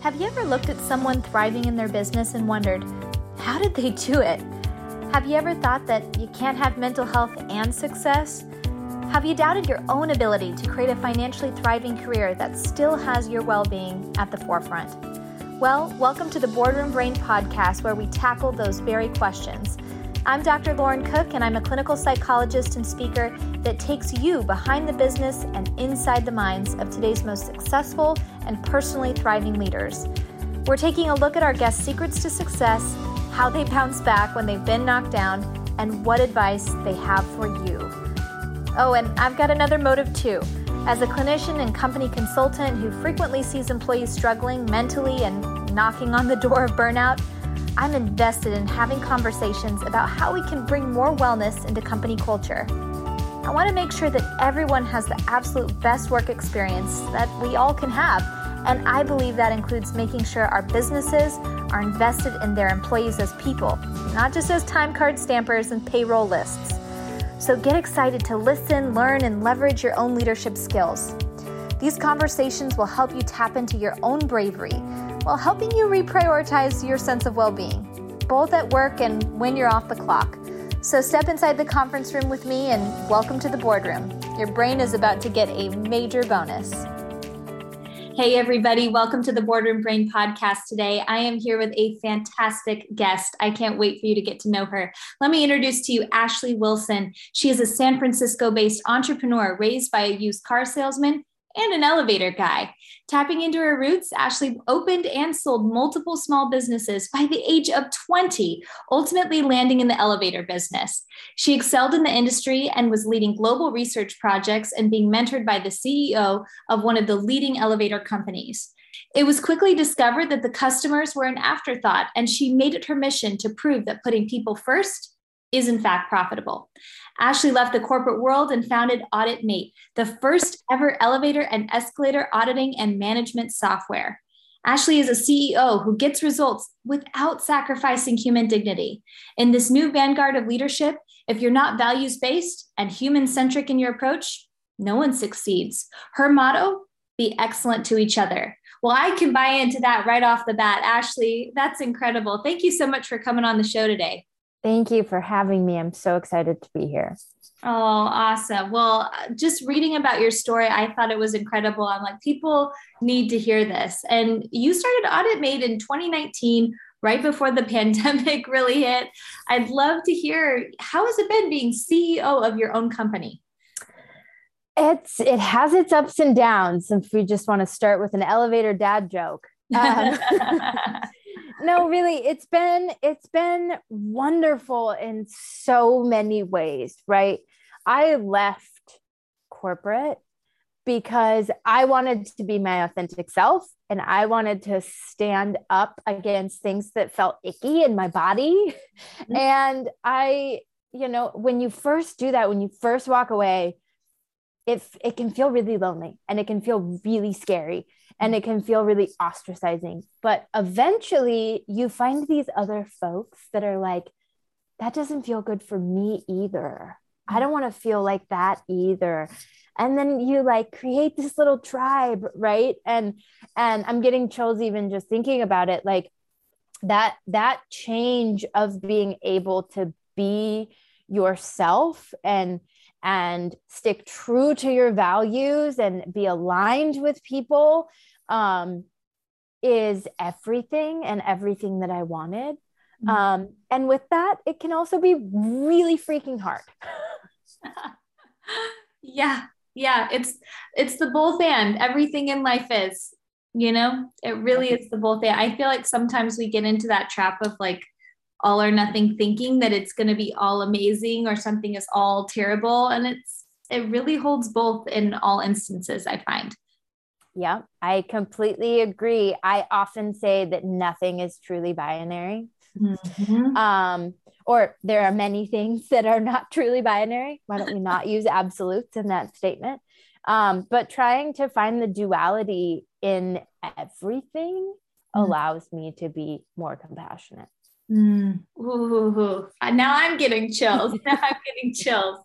Have you ever looked at someone thriving in their business and wondered, how did they do it? Have you ever thought that you can't have mental health and success? Have you doubted your own ability to create a financially thriving career that still has your well being at the forefront? Well, welcome to the Boardroom Brain podcast, where we tackle those very questions. I'm Dr. Lauren Cook, and I'm a clinical psychologist and speaker that takes you behind the business and inside the minds of today's most successful and personally thriving leaders. We're taking a look at our guests' secrets to success, how they bounce back when they've been knocked down, and what advice they have for you. Oh, and I've got another motive too. As a clinician and company consultant who frequently sees employees struggling mentally and knocking on the door of burnout, I'm invested in having conversations about how we can bring more wellness into company culture. I want to make sure that everyone has the absolute best work experience that we all can have. And I believe that includes making sure our businesses are invested in their employees as people, not just as time card stampers and payroll lists. So get excited to listen, learn, and leverage your own leadership skills. These conversations will help you tap into your own bravery while helping you reprioritize your sense of well being, both at work and when you're off the clock. So step inside the conference room with me and welcome to the boardroom. Your brain is about to get a major bonus. Hey, everybody, welcome to the Boardroom Brain podcast today. I am here with a fantastic guest. I can't wait for you to get to know her. Let me introduce to you Ashleigh Wilson. She is a San Francisco based entrepreneur raised by a used car salesman and an elevator guy. Tapping into her roots, Ashleigh opened and sold multiple small businesses by the age of 20, ultimately landing in the elevator business. She excelled in the industry and was leading global research projects and being mentored by the CEO of one of the leading elevator companies. It was quickly discovered that the customers were an afterthought, and she made it her mission to prove that putting people first is in fact profitable. Ashleigh left the corporate world and founded Auditmate, the first ever elevator and escalator auditing and management software. Ashleigh is a CEO who gets results without sacrificing human dignity. In this new vanguard of leadership, if you're not values based and human centric in your approach, no one succeeds. Her motto be excellent to each other. Well, I can buy into that right off the bat. Ashleigh, that's incredible. Thank you so much for coming on the show today. Thank you for having me. I'm so excited to be here. Oh, awesome. Well, just reading about your story, I thought it was incredible. I'm like, people need to hear this. And you started Auditmate in 2019, right before the pandemic really hit. I'd love to hear how has it been being CEO of your own company? It's it has its ups and downs. If we just want to start with an elevator dad joke. Um, no really it's been it's been wonderful in so many ways right? I left corporate because i wanted to be my authentic self and i wanted to stand up against things that felt icky in my body. Mm-hmm. and i you know when you first do that when you first walk away it, it can feel really lonely and it can feel really scary and it can feel really ostracizing. But eventually, you find these other folks that are like, that doesn't feel good for me either. I don't want to feel like that either. And then you like create this little tribe, right? And and I'm getting chills even just thinking about it. Like that that change of being able to be yourself and and stick true to your values and be aligned with people um, is everything and everything that I wanted. Mm-hmm. Um, and with that, it can also be really freaking hard. yeah, yeah, it's it's the both and everything in life is, you know, it really is the both and. I feel like sometimes we get into that trap of like all or nothing thinking that it's going to be all amazing or something is all terrible. And it's it really holds both in all instances i find. Yeah i completely agree. I often say that nothing is truly binary. Mm-hmm. um or there are many things that are not truly binary. Why don't we not use absolutes in that statement? Um but trying to find the duality in everything mm-hmm. allows me to be more compassionate Mm. Ooh, now I'm getting chills. now I'm getting chills.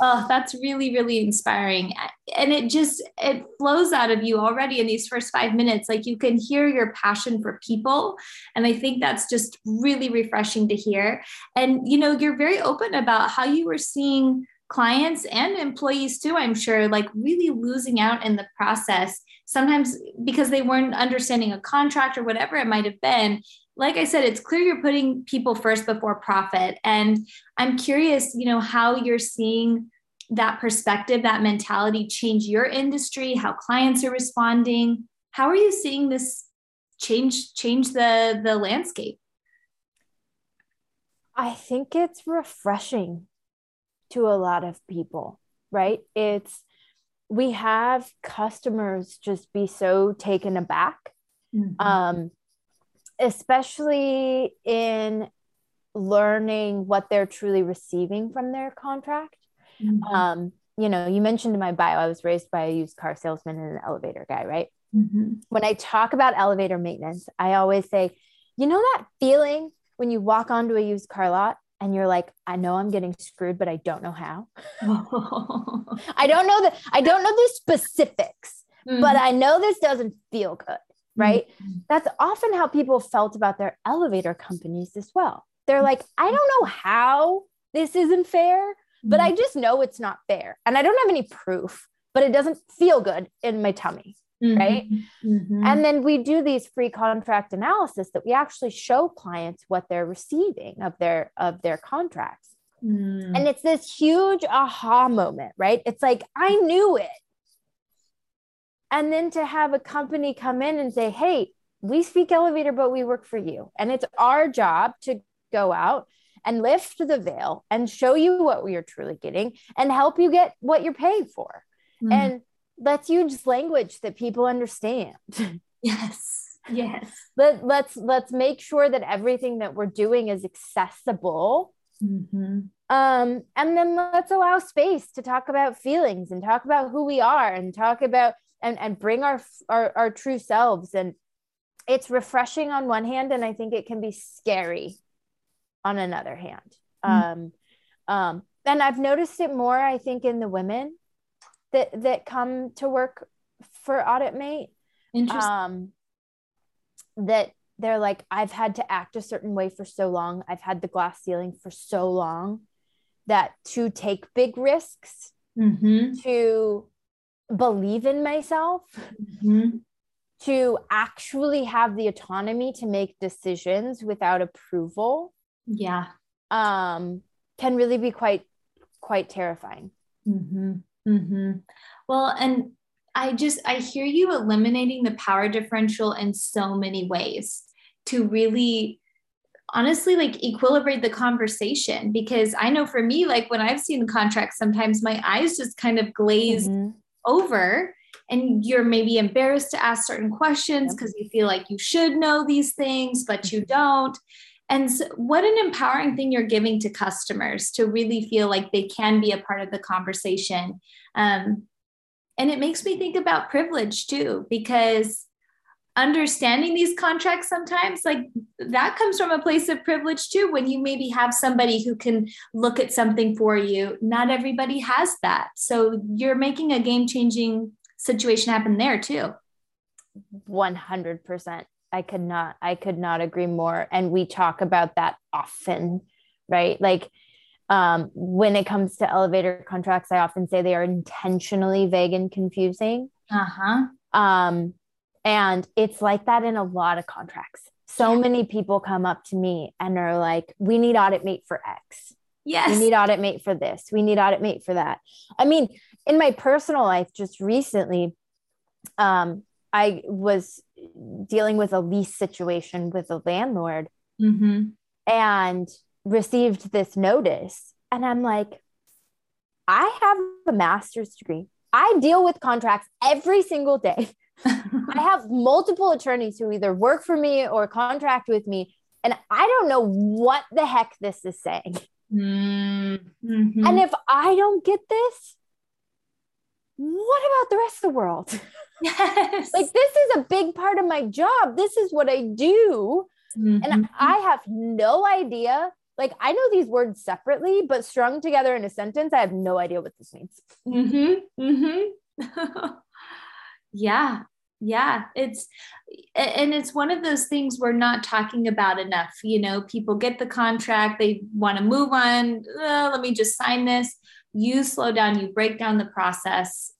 Oh, that's really, really inspiring. And it just it flows out of you already in these first five minutes. Like you can hear your passion for people. And I think that's just really refreshing to hear. And you know, you're very open about how you were seeing clients and employees too, I'm sure, like really losing out in the process, sometimes because they weren't understanding a contract or whatever it might have been like I said, it's clear you're putting people first before profit. And I'm curious, you know, how you're seeing that perspective, that mentality change your industry, how clients are responding. How are you seeing this change change the the landscape? I think it's refreshing to a lot of people, right? It's we have customers just be so taken aback. Mm-hmm. Um, especially in learning what they're truly receiving from their contract. Mm-hmm. Um, you know, you mentioned in my bio, I was raised by a used car salesman and an elevator guy, right? Mm-hmm. When I talk about elevator maintenance, I always say, you know, that feeling when you walk onto a used car lot and you're like, I know I'm getting screwed, but I don't know how. I don't know that I don't know the specifics, mm-hmm. but I know this doesn't feel good right? Mm-hmm. That's often how people felt about their elevator companies as well. They're like, I don't know how this isn't fair, but I mm-hmm. just know it's not fair. And I don't have any proof, but it doesn't feel good in my tummy. Mm-hmm. Right. Mm-hmm. And then we do these free contract analysis that we actually show clients what they're receiving of their of their contracts. Mm. And it's this huge aha moment, right? It's like, I knew it and then to have a company come in and say hey we speak elevator but we work for you. And it's our job to go out and lift the veil and show you what we are truly getting and help you get what you're paid for. Mm. and let's use language that people understand. Yes. Yes. Let, let's let's make sure that everything that we're doing is accessible. Mm-hmm. um, and then let's allow space to talk about feelings and talk about who we are and talk about and and bring our, our our true selves and it's refreshing on one hand and i think it can be scary on another hand mm-hmm. um um and i've noticed it more i think in the women that that come to work for Auditmate um that they're like i've had to act a certain way for so long i've had the glass ceiling for so long that to take big risks mm-hmm. to believe in myself mm-hmm. to actually have the autonomy to make decisions without approval yeah um can really be quite quite terrifying mm-hmm. Mm-hmm. well and i just i hear you eliminating the power differential in so many ways to really honestly like equilibrate the conversation because i know for me like when i've seen contracts sometimes my eyes just kind of glaze mm-hmm over and you're maybe embarrassed to ask certain questions because you feel like you should know these things but you mm-hmm. don't. And so what an empowering thing you're giving to customers to really feel like they can be a part of the conversation. Um, and it makes me think about privilege too because understanding these contracts sometimes like that comes from a place of privilege too when you maybe have somebody who can look at something for you. Not everybody has that. So you're making a game changing situation happen there too. 100% i could not i could not agree more. And we talk about that often right? Like um, when it comes to elevator contracts i often say they are intentionally vague and confusing. Uh-huh. Um, and it's like that in a lot of contracts. So yeah. many people come up to me and are like, we need Auditmate for X. Yes. We need Auditmate for this. We need Auditmate for that. I mean, in my personal life, just recently, um, I was dealing with a lease situation with a landlord mm-hmm. and received this notice. And I'm like, I have a master's degree. I deal with contracts every single day. I have multiple attorneys who either work for me or contract with me, and I don't know what the heck this is saying. Mm-hmm. And if I don't get this, what about the rest of the world? Yes. like this is a big part of my job. This is what I do. Mm-hmm. And I have no idea. Like I know these words separately, but strung together in a sentence, I have no idea what this means. Mm-hmm. Mm-hmm. yeah. Yeah. It's and it's one of those things we're not talking about enough. You know, people get the contract, they want to move on. Uh, let me just sign this. You slow down, you break down the process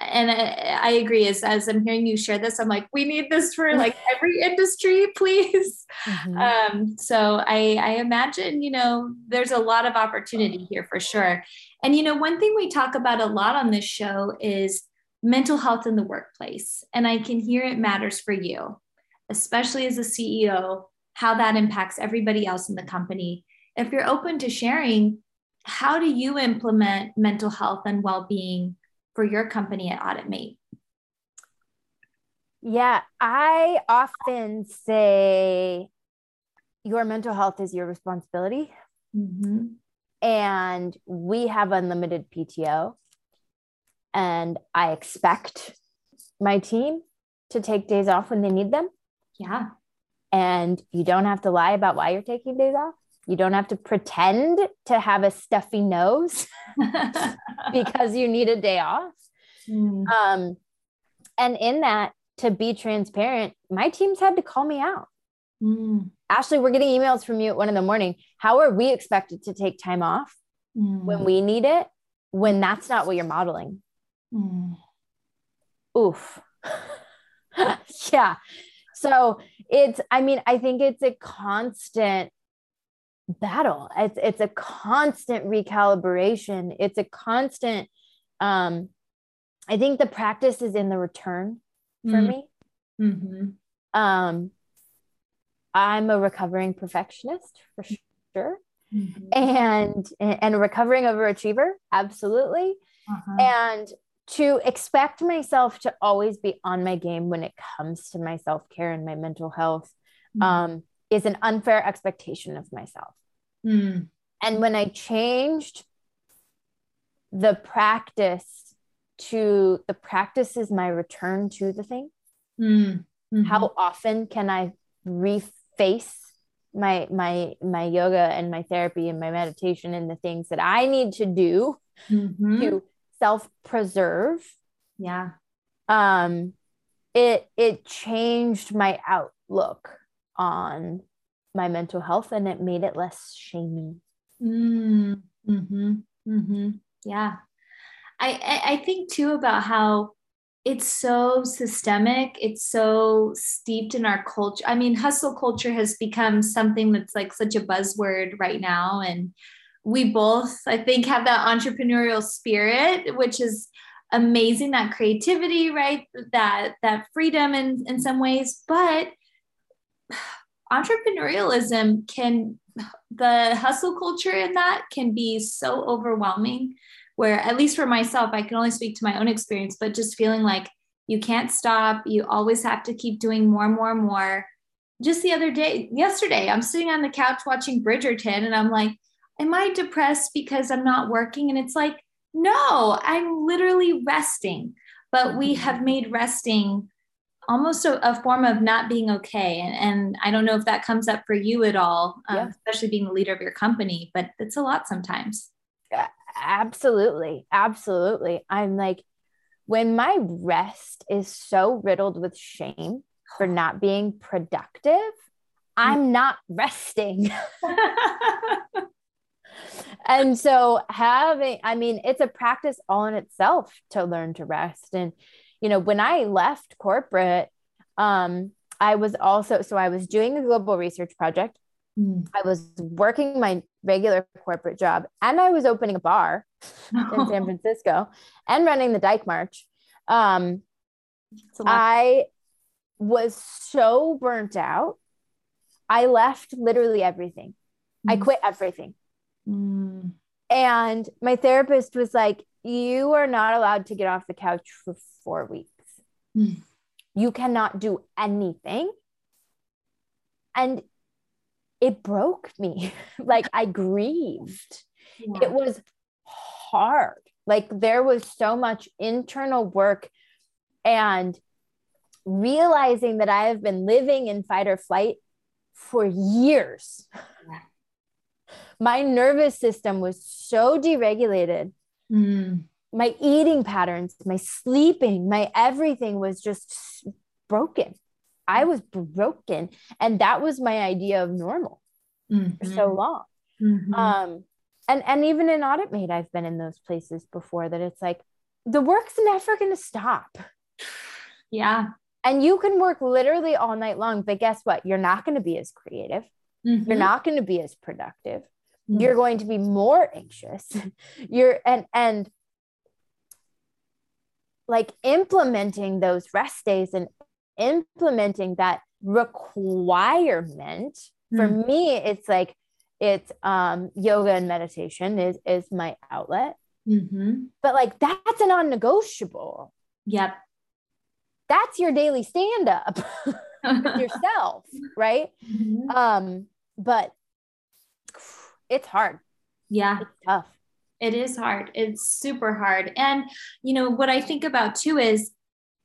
and I, I, agree as, as i'm hearing you share this i'm like we need this for like every industry please mm-hmm. um, so I, I imagine you know there's a lot of opportunity here for sure and you know one thing we talk about a lot on this show is mental health in the workplace and i can hear it matters for you especially as a ceo how that impacts everybody else in the company if you're open to sharing how do you implement mental health and well-being for your company at Auditmate? Yeah, I often say your mental health is your responsibility. Mm-hmm. And we have unlimited PTO. And I expect my team to take days off when they need them. Yeah. And you don't have to lie about why you're taking days off. You don't have to pretend to have a stuffy nose because you need a day off. Mm. Um, and in that, to be transparent, my teams had to call me out. Mm. Ashleigh, we're getting emails from you at one in the morning. How are we expected to take time off mm. when we need it when that's not what you're modeling? Mm. Oof. yeah. So it's, I mean, I think it's a constant battle it's it's a constant recalibration it's a constant um i think the practice is in the return for mm me mm-hmm. um i'm a recovering perfectionist for sure mm-hmm. and and a recovering overachiever absolutely uh-huh. and to expect myself to always be on my game when it comes to my self-care and my mental health mm-hmm. um is an unfair expectation of myself Mm. And when I changed the practice to the practice is my return to the thing. Mm. Mm-hmm. How often can I reface my my my yoga and my therapy and my meditation and the things that I need to do mm-hmm. to self-preserve? Yeah. Um it it changed my outlook on my mental health and it made it less shaming. Mm, hmm mm-hmm. Yeah. I, I think too about how it's so systemic. It's so steeped in our culture. I mean, hustle culture has become something that's like such a buzzword right now. And we both, I think, have that entrepreneurial spirit, which is amazing, that creativity, right? That that freedom in, in some ways. But entrepreneurialism can the hustle culture in that can be so overwhelming where at least for myself i can only speak to my own experience but just feeling like you can't stop you always have to keep doing more and more and more just the other day yesterday i'm sitting on the couch watching bridgerton and i'm like am i depressed because i'm not working and it's like no i'm literally resting but we have made resting almost a, a, form of not being okay. And, and, I don't know if that comes up for you at all, um, yeah. especially being the leader of your company, but it's a lot sometimes. Absolutely. Absolutely. I'm like, when my rest is so riddled with shame for not being productive, I'm not resting. and so having, I mean, it's a practice all in itself to learn to rest. And you know, when I left corporate, um, I was also, so I was doing a global research project. Mm. I was working my regular corporate job and I was opening a bar in San Francisco and running the Dyke March. Um, I was so burnt out. I left literally everything. Mm. I quit everything. Mm. And my therapist was like, You are not allowed to get off the couch for four weeks. Mm. You cannot do anything. And it broke me. like I grieved. Yeah. It was hard. Like there was so much internal work and realizing that I have been living in fight or flight for years. Yeah. My nervous system was so deregulated. Mm. My eating patterns, my sleeping, my everything was just broken. I was broken. And that was my idea of normal mm-hmm. for so long. Mm-hmm. Um, and and even in Auditmate, I've been in those places before that it's like the work's never gonna stop. Yeah. And you can work literally all night long, but guess what? You're not going to be as creative. Mm-hmm. You're not going to be as productive. Mm-hmm. You're going to be more anxious. You're and and like implementing those rest days and implementing that requirement for mm-hmm. me it's like it's um yoga and meditation is is my outlet mm-hmm. but like that's a non-negotiable yep that's your daily stand up with yourself right? Mm-hmm. um but it's hard. Yeah. It's tough. It is hard. It's super hard. And you know what i think about too is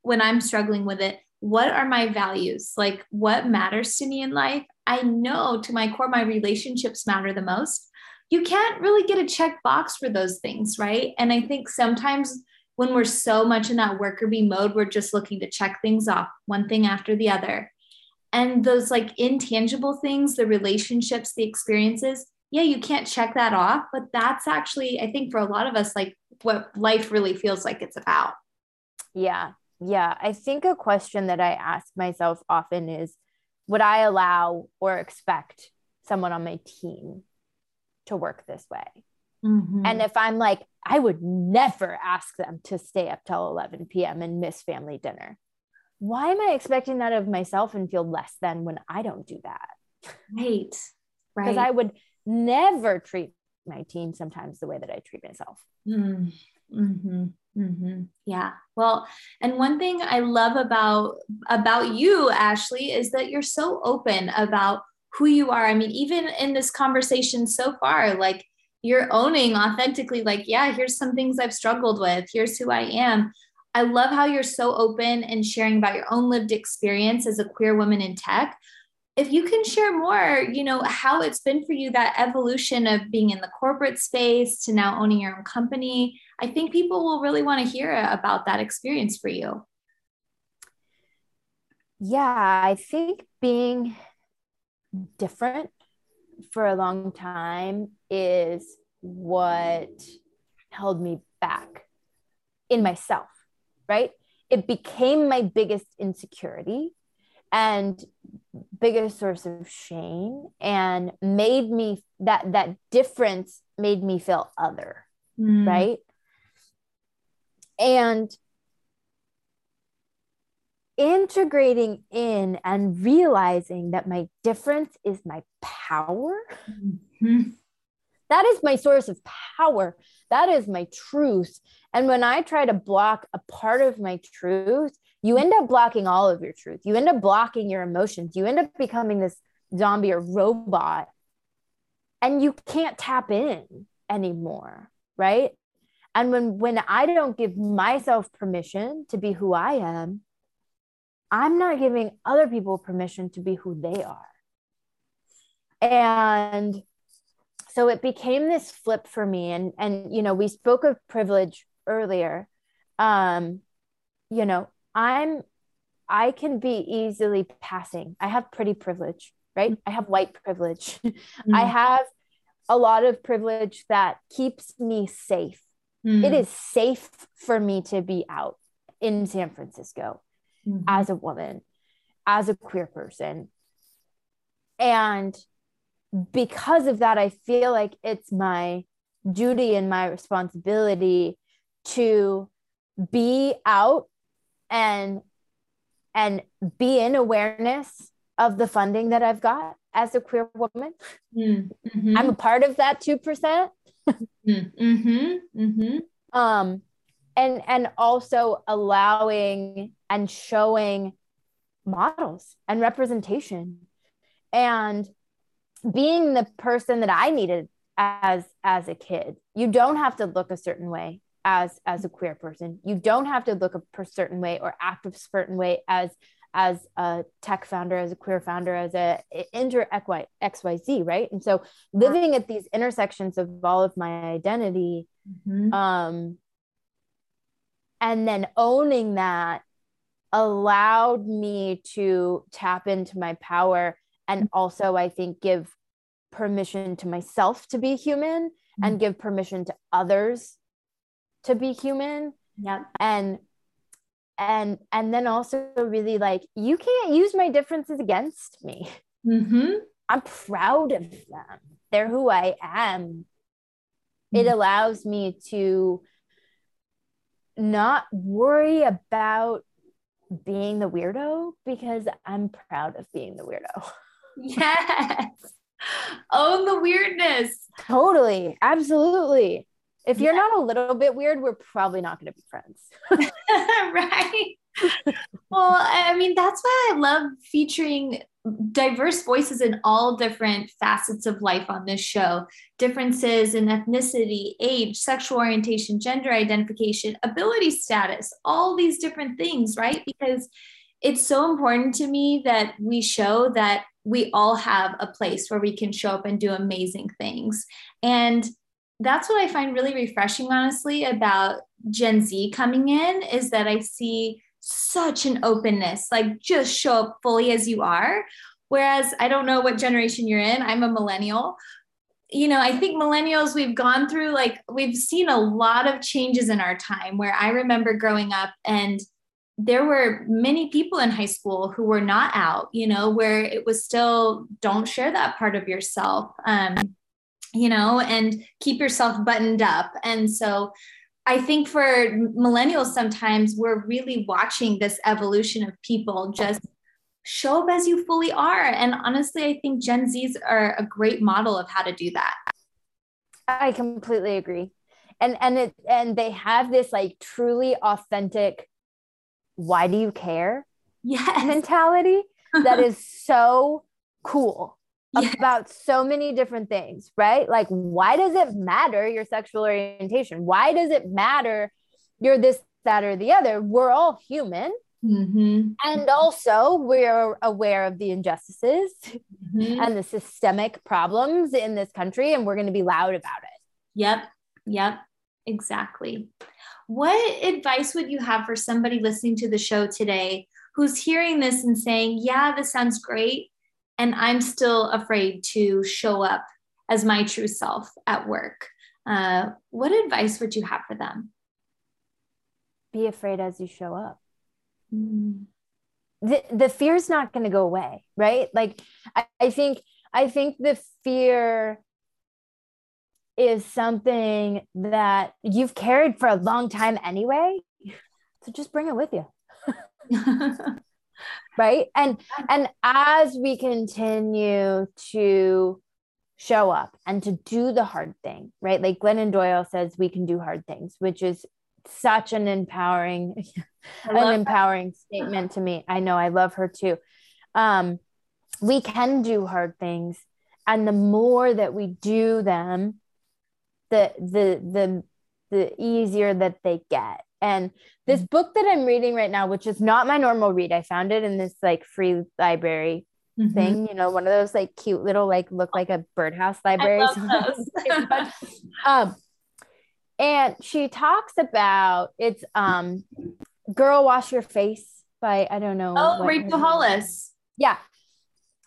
when i'm struggling with it what are my values? Like what matters to me in life? I know to my core my relationships matter the most. You can't really get a check box for those things right? And i think sometimes when we're so much in that worker bee mode, we're just looking to check things off one thing after the other. And those like intangible things, the relationships, the experiences, yeah, you can't check that off. But that's actually, I think, for a lot of us, like what life really feels like it's about. Yeah. Yeah. I think a question that I ask myself often is would I allow or expect someone on my team to work this way? Mm-hmm. And if I'm like, I would never ask them to stay up till 11 p.m. and miss family dinner. Why am I expecting that of myself and feel less than when I don't do that? Right. Right. Because I would never treat my team sometimes the way that I treat myself. Mm-hmm. Mm-hmm. mm-hmm. Yeah. Well, and one thing I love about about you, Ashleigh, is that you're so open about who you are. I mean, even in this conversation so far, like you're owning authentically like yeah here's some things i've struggled with. Here's who i am. I love how you're so open and sharing about your own lived experience as a queer woman in tech. If you can share more you know how it's been for you that evolution of being in the corporate space to now owning your own company i think people will really want to hear about that experience for you. Yeah i think being different for a long time is what held me back in myself, right? It became my biggest insecurity and biggest source of shame and made me that that difference made me feel other, mm. right? And integrating in and realizing that my difference is my power. Mm-hmm. That is my source of power. That is my truth. And when I try to block a part of my truth, you end up blocking all of your truth. You end up blocking your emotions. You end up becoming this zombie or robot. And you can't tap in anymore, right? And when when I don't give myself permission to be who I am, I'm not giving other people permission to be who they are. And so it became this flip for me. And, and, you know, we spoke of privilege earlier. Um, you know, I'm, I can be easily passing. I have pretty privilege, right? I have white privilege. Mm-hmm. I have a lot of privilege that keeps me safe. Mm-hmm. It is safe for me to be out in San Francisco mm-hmm. as a woman, as a queer person. And because of that, I feel like it's my duty and my responsibility to be out and and be in awareness of the funding that I've got as a queer woman. Mm-hmm. I'm a part of that 2%. mm-hmm. Mm-hmm. Um, and and also allowing and showing models and representation and being the person that I needed as as a kid. You don't have to look a certain way as as a queer person. You don't have to look a certain way or act a certain way as as a tech founder, as a queer founder, as a inter XYZ, right? And so living at these intersections of all of my identity, mm-hmm. um, and then owning that allowed me to tap into my power and mm-hmm. also I think give permission to myself to be human mm-hmm. and give permission to others to be human. Yeah. And and and then also really like you can't use my differences against me mm-hmm. i'm proud of them they're who i am mm-hmm. it allows me to not worry about being the weirdo because i'm proud of being the weirdo yes own the weirdness totally absolutely if you're yeah. not a little bit weird, we're probably not going to be friends. right. well, I mean, that's why I love featuring diverse voices in all different facets of life on this show differences in ethnicity, age, sexual orientation, gender identification, ability status, all these different things, right? Because it's so important to me that we show that we all have a place where we can show up and do amazing things. And that's what I find really refreshing, honestly, about Gen Z coming in is that I see such an openness, like just show up fully as you are. Whereas I don't know what generation you're in, I'm a millennial. You know, I think millennials, we've gone through like, we've seen a lot of changes in our time where I remember growing up and there were many people in high school who were not out, you know, where it was still don't share that part of yourself. Um, you know, and keep yourself buttoned up. And so I think for millennials, sometimes we're really watching this evolution of people just show up as you fully are. And honestly, I think Gen Zs are a great model of how to do that. I completely agree. And and it and they have this like truly authentic why do you care? Yes. mentality that is so cool about so many different things, right? Like, why does it matter your sexual orientation? Why does it matter you're this, that, or the other? We're all human. Mm-hmm. And also, we're aware of the injustices mm-hmm. and the systemic problems in this country, and we're going to be loud about it. Yep. Yep. Exactly. What advice would you have for somebody listening to the show today who's hearing this and saying, Yeah, this sounds great, and I'm still afraid to show up as my true self at work. Uh, what advice would you have for them? Be afraid as you show up. Mm. The, the fear is not going to go away, right? Like, I, I think, I think the fear is something that you've carried for a long time anyway. So just bring it with you. right? And and as we continue to show up and to do the hard thing right? Like glennon doyle says we can do hard things which is such an empowering an empowering that. statement to me. I know i love her too. Um we can do hard things and the more that we do them the the the the easier that they get and this mm-hmm. book that I'm reading right now, which is not my normal read, I found it in this like free library mm-hmm. thing, you know, one of those like cute little, like look like a birdhouse libraries. um, and she talks about it's um Girl Wash Your Face by I don't know. Oh, Rachel Hollis. Yeah.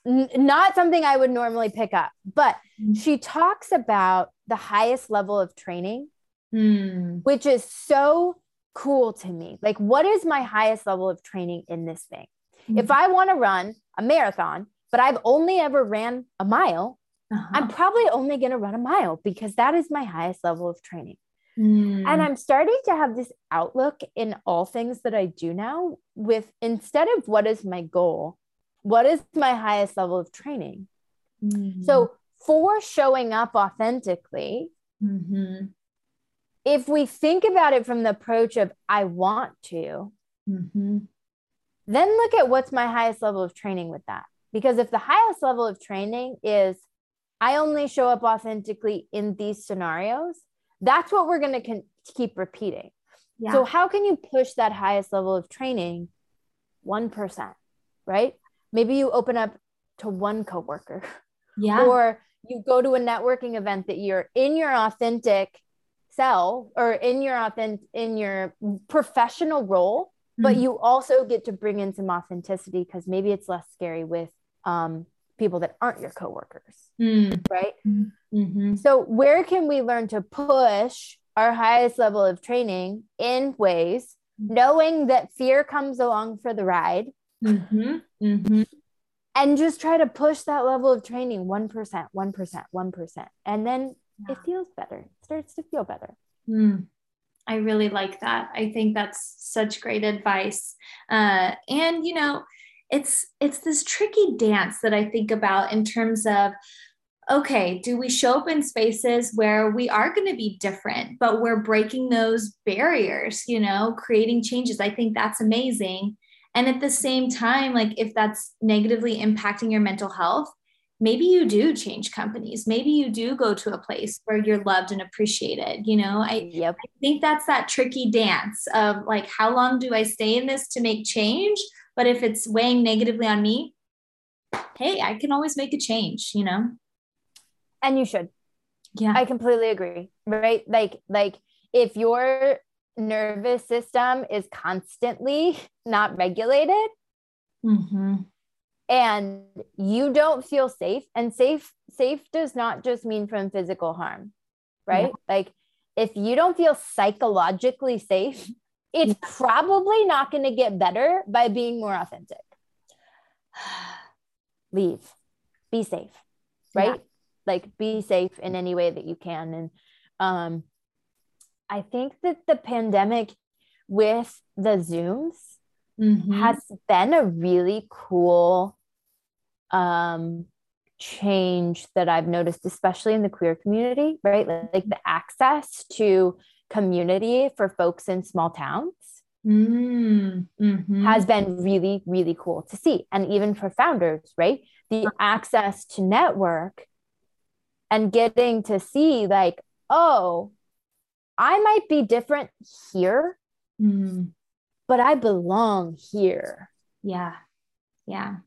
N- not something I would normally pick up, but mm-hmm. she talks about the highest level of training, mm. which is so cool to me. Like, what is my highest level of training in this thing? Mm-hmm. If I want to run a marathon, but I've only ever ran a mile, uh-huh. I'm probably only going to run a mile because that is my highest level of training. Mm. And I'm starting to have this outlook in all things that I do now with instead of what is my goal, what is my highest level of training? Mm-hmm. So, for showing up authentically, mm-hmm if we think about it from the approach of I want to, mm-hmm. then look at what's my highest level of training with that. Because if the highest level of training is I only show up authentically in these scenarios, that's what we're going to con- keep repeating. Yeah. So, how can you push that highest level of training 1%? right? Maybe you open up to one coworker. Yeah. Or you go to a networking event that you're in your authentic self or in your authentic in your professional role, mm-hmm. but you also get to bring in some authenticity because maybe it's less scary with um, people that aren't your coworkers, mm. right? Mm-hmm. So where can we learn to push our highest level of training in ways, mm-hmm. knowing that fear comes along for the ride? Mm-hmm. Mm-hmm and just try to push that level of training 1%, 1%, 1%. And then yeah. it feels better, it starts to feel better. Mm. I really like that. I think that's such great advice. Uh, and, you know, it's it's this tricky dance that I think about in terms of okay, do we show up in spaces where we are going to be different, but we're breaking those barriers, you know, creating changes? I think that's amazing. And at the same time, like if that's negatively impacting your mental health, maybe you do change companies. Maybe you do go to a place where you're loved and appreciated. You know, I, yep. I think that's that tricky dance of like, how long do I stay in this to make change? But if it's weighing negatively on me, hey, I can always make a change, you know? And you should. Yeah. I completely agree. Right. Like, like if you're nervous system is constantly not regulated mm-hmm. And you don't feel safe and safe safe does not just mean from physical harm right yeah. like if you don't feel psychologically safe it's yeah. probably not going to get better by being more authentic leave be safe right yeah. like be safe in any way that you can and um I think that the pandemic with the Zooms mm-hmm. has been a really cool um, change that I've noticed, especially in the queer community, right? Like, like the access to community for folks in small towns mm-hmm. has been really, really cool to see. And even for founders, right? The access to network and getting to see, like, oh, I might be different here, mm. but I belong here. Yeah. Yeah.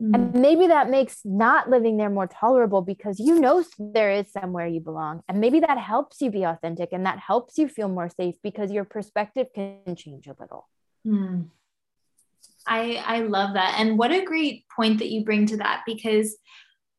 Mm. And maybe that makes not living there more tolerable because you know there is somewhere you belong. And maybe that helps you be authentic and that helps you feel more safe because your perspective can change a little. Mm. I I love that. And what a great point that you bring to that because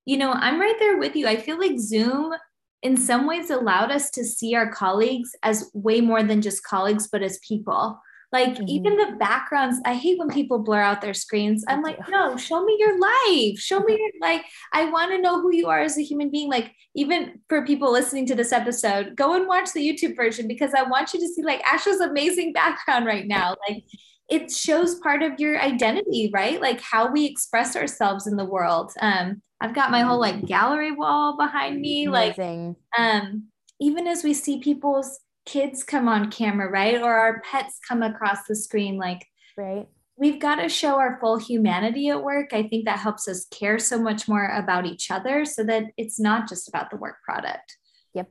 you know, I'm right there with you. I feel like Zoom in some ways allowed us to see our colleagues as way more than just colleagues, but as people. Like mm-hmm. even the backgrounds, I hate when people blur out their screens. I'm like, no, show me your life. Show me your like, I want to know who you are as a human being. Like, even for people listening to this episode, go and watch the YouTube version because I want you to see like Asha's amazing background right now. Like it shows part of your identity, right? Like how we express ourselves in the world. Um, I've got my whole like gallery wall behind me. Amazing. Like um, even as we see people's kids come on camera, right? Or our pets come across the screen, like right. We've got to show our full humanity at work. I think that helps us care so much more about each other so that it's not just about the work product. Yep.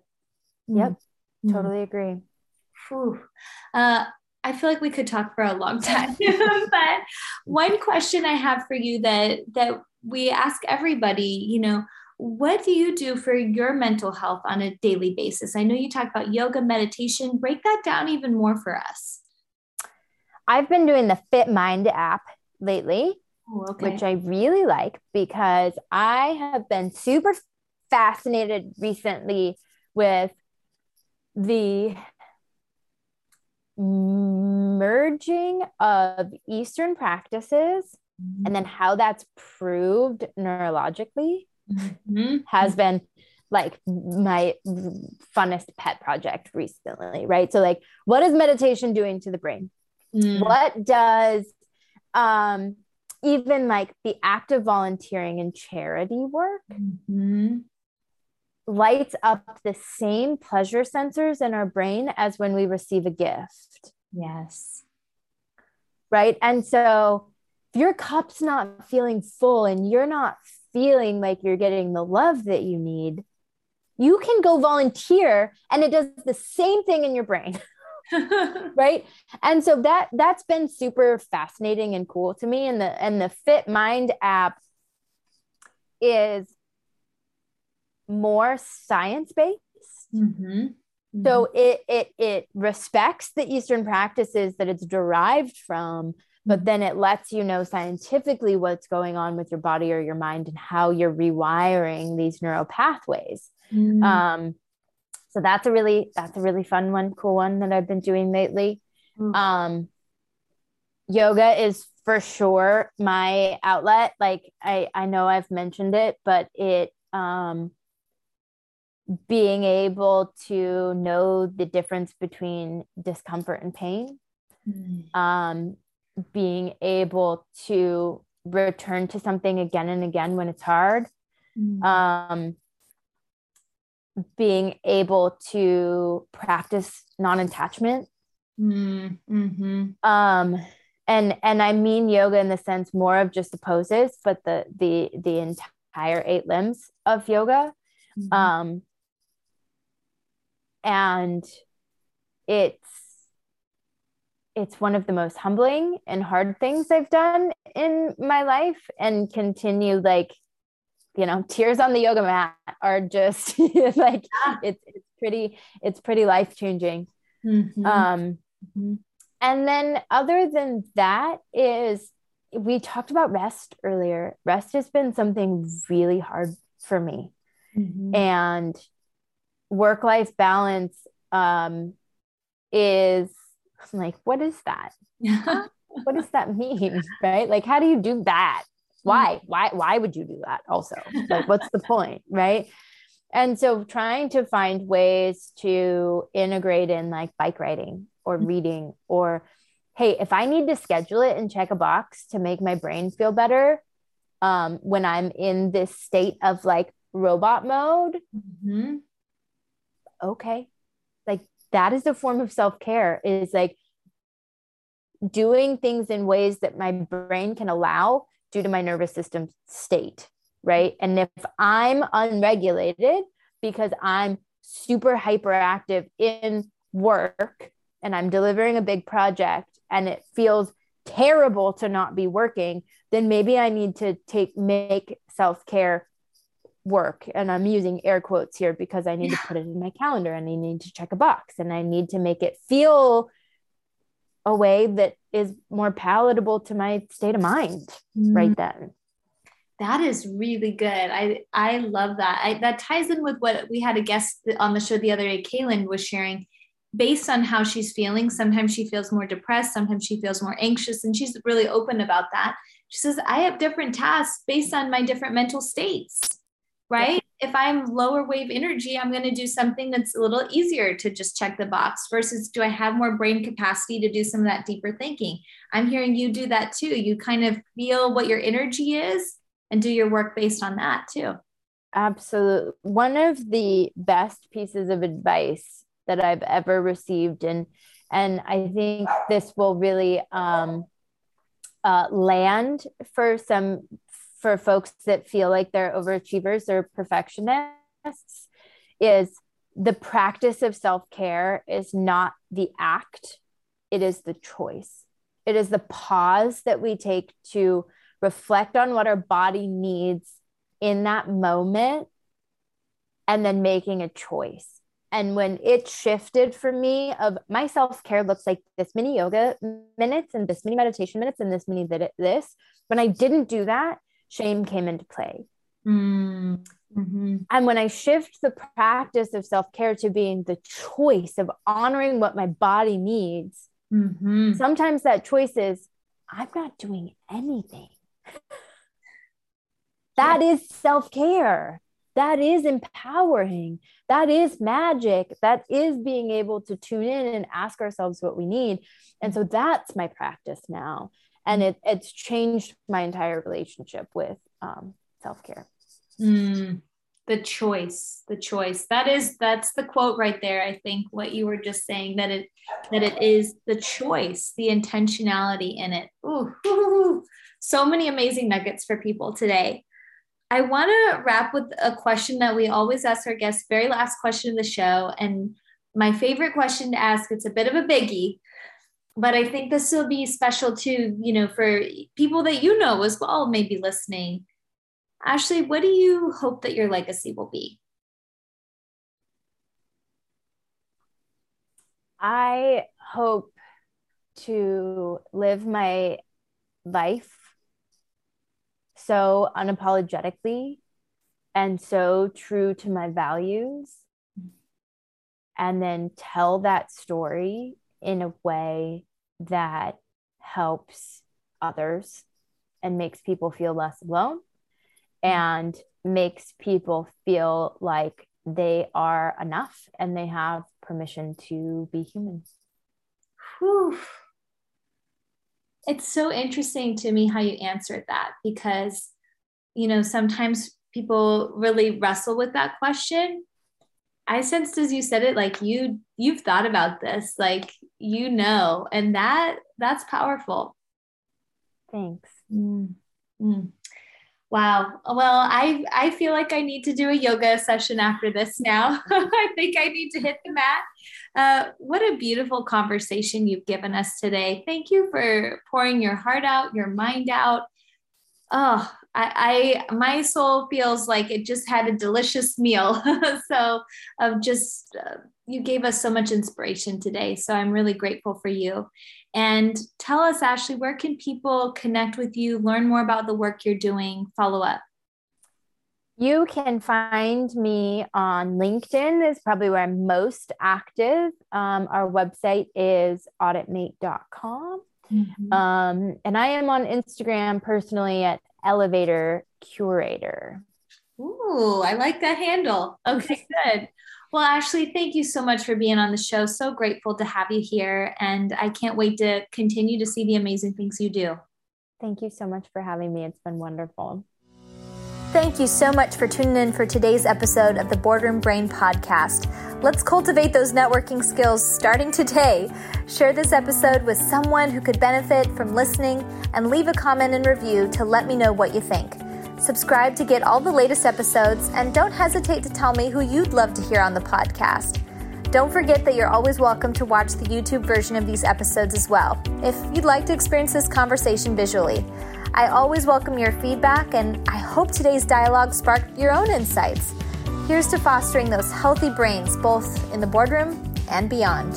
Yep. Mm-hmm. Totally agree. Whew. Uh, I feel like we could talk for a long time. but one question I have for you that that we ask everybody, you know, what do you do for your mental health on a daily basis? I know you talk about yoga, meditation. Break that down even more for us. I've been doing the FitMind app lately, oh, okay. which I really like because I have been super fascinated recently with the merging of Eastern practices mm-hmm. and then how that's proved neurologically mm-hmm. has been like my funnest pet project recently, right? So, like, what is meditation doing to the brain? Mm. What does um, even like the act of volunteering and charity work mm-hmm. lights up the same pleasure sensors in our brain as when we receive a gift? Yes. Right. And so if your cup's not feeling full and you're not feeling like you're getting the love that you need, you can go volunteer and it does the same thing in your brain. right and so that that's been super fascinating and cool to me and the and the FitMind app is more science based mm-hmm. mm-hmm. so it it it respects the eastern practices that it's derived from but then it lets you know scientifically what's going on with your body or your mind and how you're rewiring these neural pathways mm. um, so that's a really that's a really fun one cool one that i've been doing lately mm. um, yoga is for sure my outlet like i i know i've mentioned it but it um being able to know the difference between discomfort and pain mm. um being able to return to something again and again when it's hard mm-hmm. um, being able to practice non-attachment mm-hmm. um, and and i mean yoga in the sense more of just the poses but the the the entire eight limbs of yoga mm-hmm. um, and it's it's one of the most humbling and hard things I've done in my life and continue like you know tears on the yoga mat are just like yeah. it's it's pretty it's pretty life changing mm-hmm. um mm-hmm. and then other than that is we talked about rest earlier rest has been something really hard for me mm-hmm. and work life balance um is I'm like, what is that? what does that mean? Right? Like, how do you do that? Why? Mm. Why? Why would you do that? Also, like, what's the point? Right? And so, trying to find ways to integrate in like bike riding or mm. reading, or hey, if I need to schedule it and check a box to make my brain feel better um, when I'm in this state of like robot mode, mm-hmm. okay, that is a form of self-care is like doing things in ways that my brain can allow due to my nervous system state right? And if i'm unregulated because i'm super hyperactive in work and i'm delivering a big project and it feels terrible to not be working then maybe i need to take make self-care work and i'm using air quotes here because i need to put it in my calendar and i need to check a box and i need to make it feel a way that is more palatable to my state of mind mm. right then. That is really good. I i love that. I, that ties in with what we had a guest on the show the other day kaylin was sharing. Based on how she's feeling sometimes she feels more depressed sometimes she feels more anxious and she's really open about that. She says i have different tasks based on my different mental states right? If I'm lower wave energy, I'm going to do something that's a little easier to just check the box versus do I have more brain capacity to do some of that deeper thinking? I'm hearing you do that too. You kind of feel what your energy is and do your work based on that too. Absolutely. One of the best pieces of advice that I've ever received and and I think this will really um, uh, land for some for folks that feel like they're overachievers or perfectionists is the practice of self-care is not the act it is the choice. It is the pause that we take to reflect on what our body needs in that moment and then making a choice. And when it shifted for me of my self-care looks like this many yoga minutes and this many meditation minutes and this many this when i didn't do that shame came into play. Mm-hmm. And when I shift the practice of self care to being the choice of honoring what my body needs, mm-hmm. sometimes that choice is I'm not doing anything. That yeah. is self care. That is empowering. That is magic. That is being able to tune in and ask ourselves what we need. And so that's my practice now and it, it's changed my entire relationship with um, self-care. Mm, the choice the choice. That is that's the quote right there. I think what you were just saying that it that it is the choice the intentionality in it. Ooh, ooh, so many amazing nuggets for people today. I want to wrap with a question that we always ask our guests very last question of the show. And my favorite question to ask. It's a bit of a biggie, but I think this will be special too, you know, for people that you know as well, maybe listening. Ashleigh, what do you hope that your legacy will be? I hope to live my life so unapologetically and so true to my values and then tell that story in a way that helps others and makes people feel less alone and makes people feel like they are enough and they have permission to be human. Whew. It's so interesting to me how you answered that because, you know, sometimes people really wrestle with that question I sensed as you said it, like you you've thought about this, like you know, and that that's powerful. Thanks. Mm. Mm. Wow. Well, I I feel like I need to do a yoga session after this now. I think I need to hit the mat. Uh, what a beautiful conversation you've given us today. Thank you for pouring your heart out, your mind out. Oh, I, I my soul feels like it just had a delicious meal. so of just uh, you gave us so much inspiration today. So I'm really grateful for you. And tell us, Ashleigh, where can people connect with you, learn more about the work you're doing, follow up? You can find me on LinkedIn, is probably where I'm most active. Um, our website is auditmate.com. Mm-hmm. Um, and I am on Instagram personally at elevator curator. Ooh, I like that handle. Okay, good. Well, Ashleigh, thank you so much for being on the show. So grateful to have you here. And I can't wait to continue to see the amazing things you do. Thank you so much for having me. It's been wonderful. Thank you so much for tuning in for today's episode of the Boardroom Brain podcast. Let's cultivate those networking skills starting today. Share this episode with someone who could benefit from listening and leave a comment and review to let me know what you think. Subscribe to get all the latest episodes and don't hesitate to tell me who you'd love to hear on the podcast. Don't forget that you're always welcome to watch the YouTube version of these episodes as well, if you'd like to experience this conversation visually. I always welcome your feedback, and I hope today's dialogue sparked your own insights. Here's to fostering those healthy brains both in the boardroom and beyond.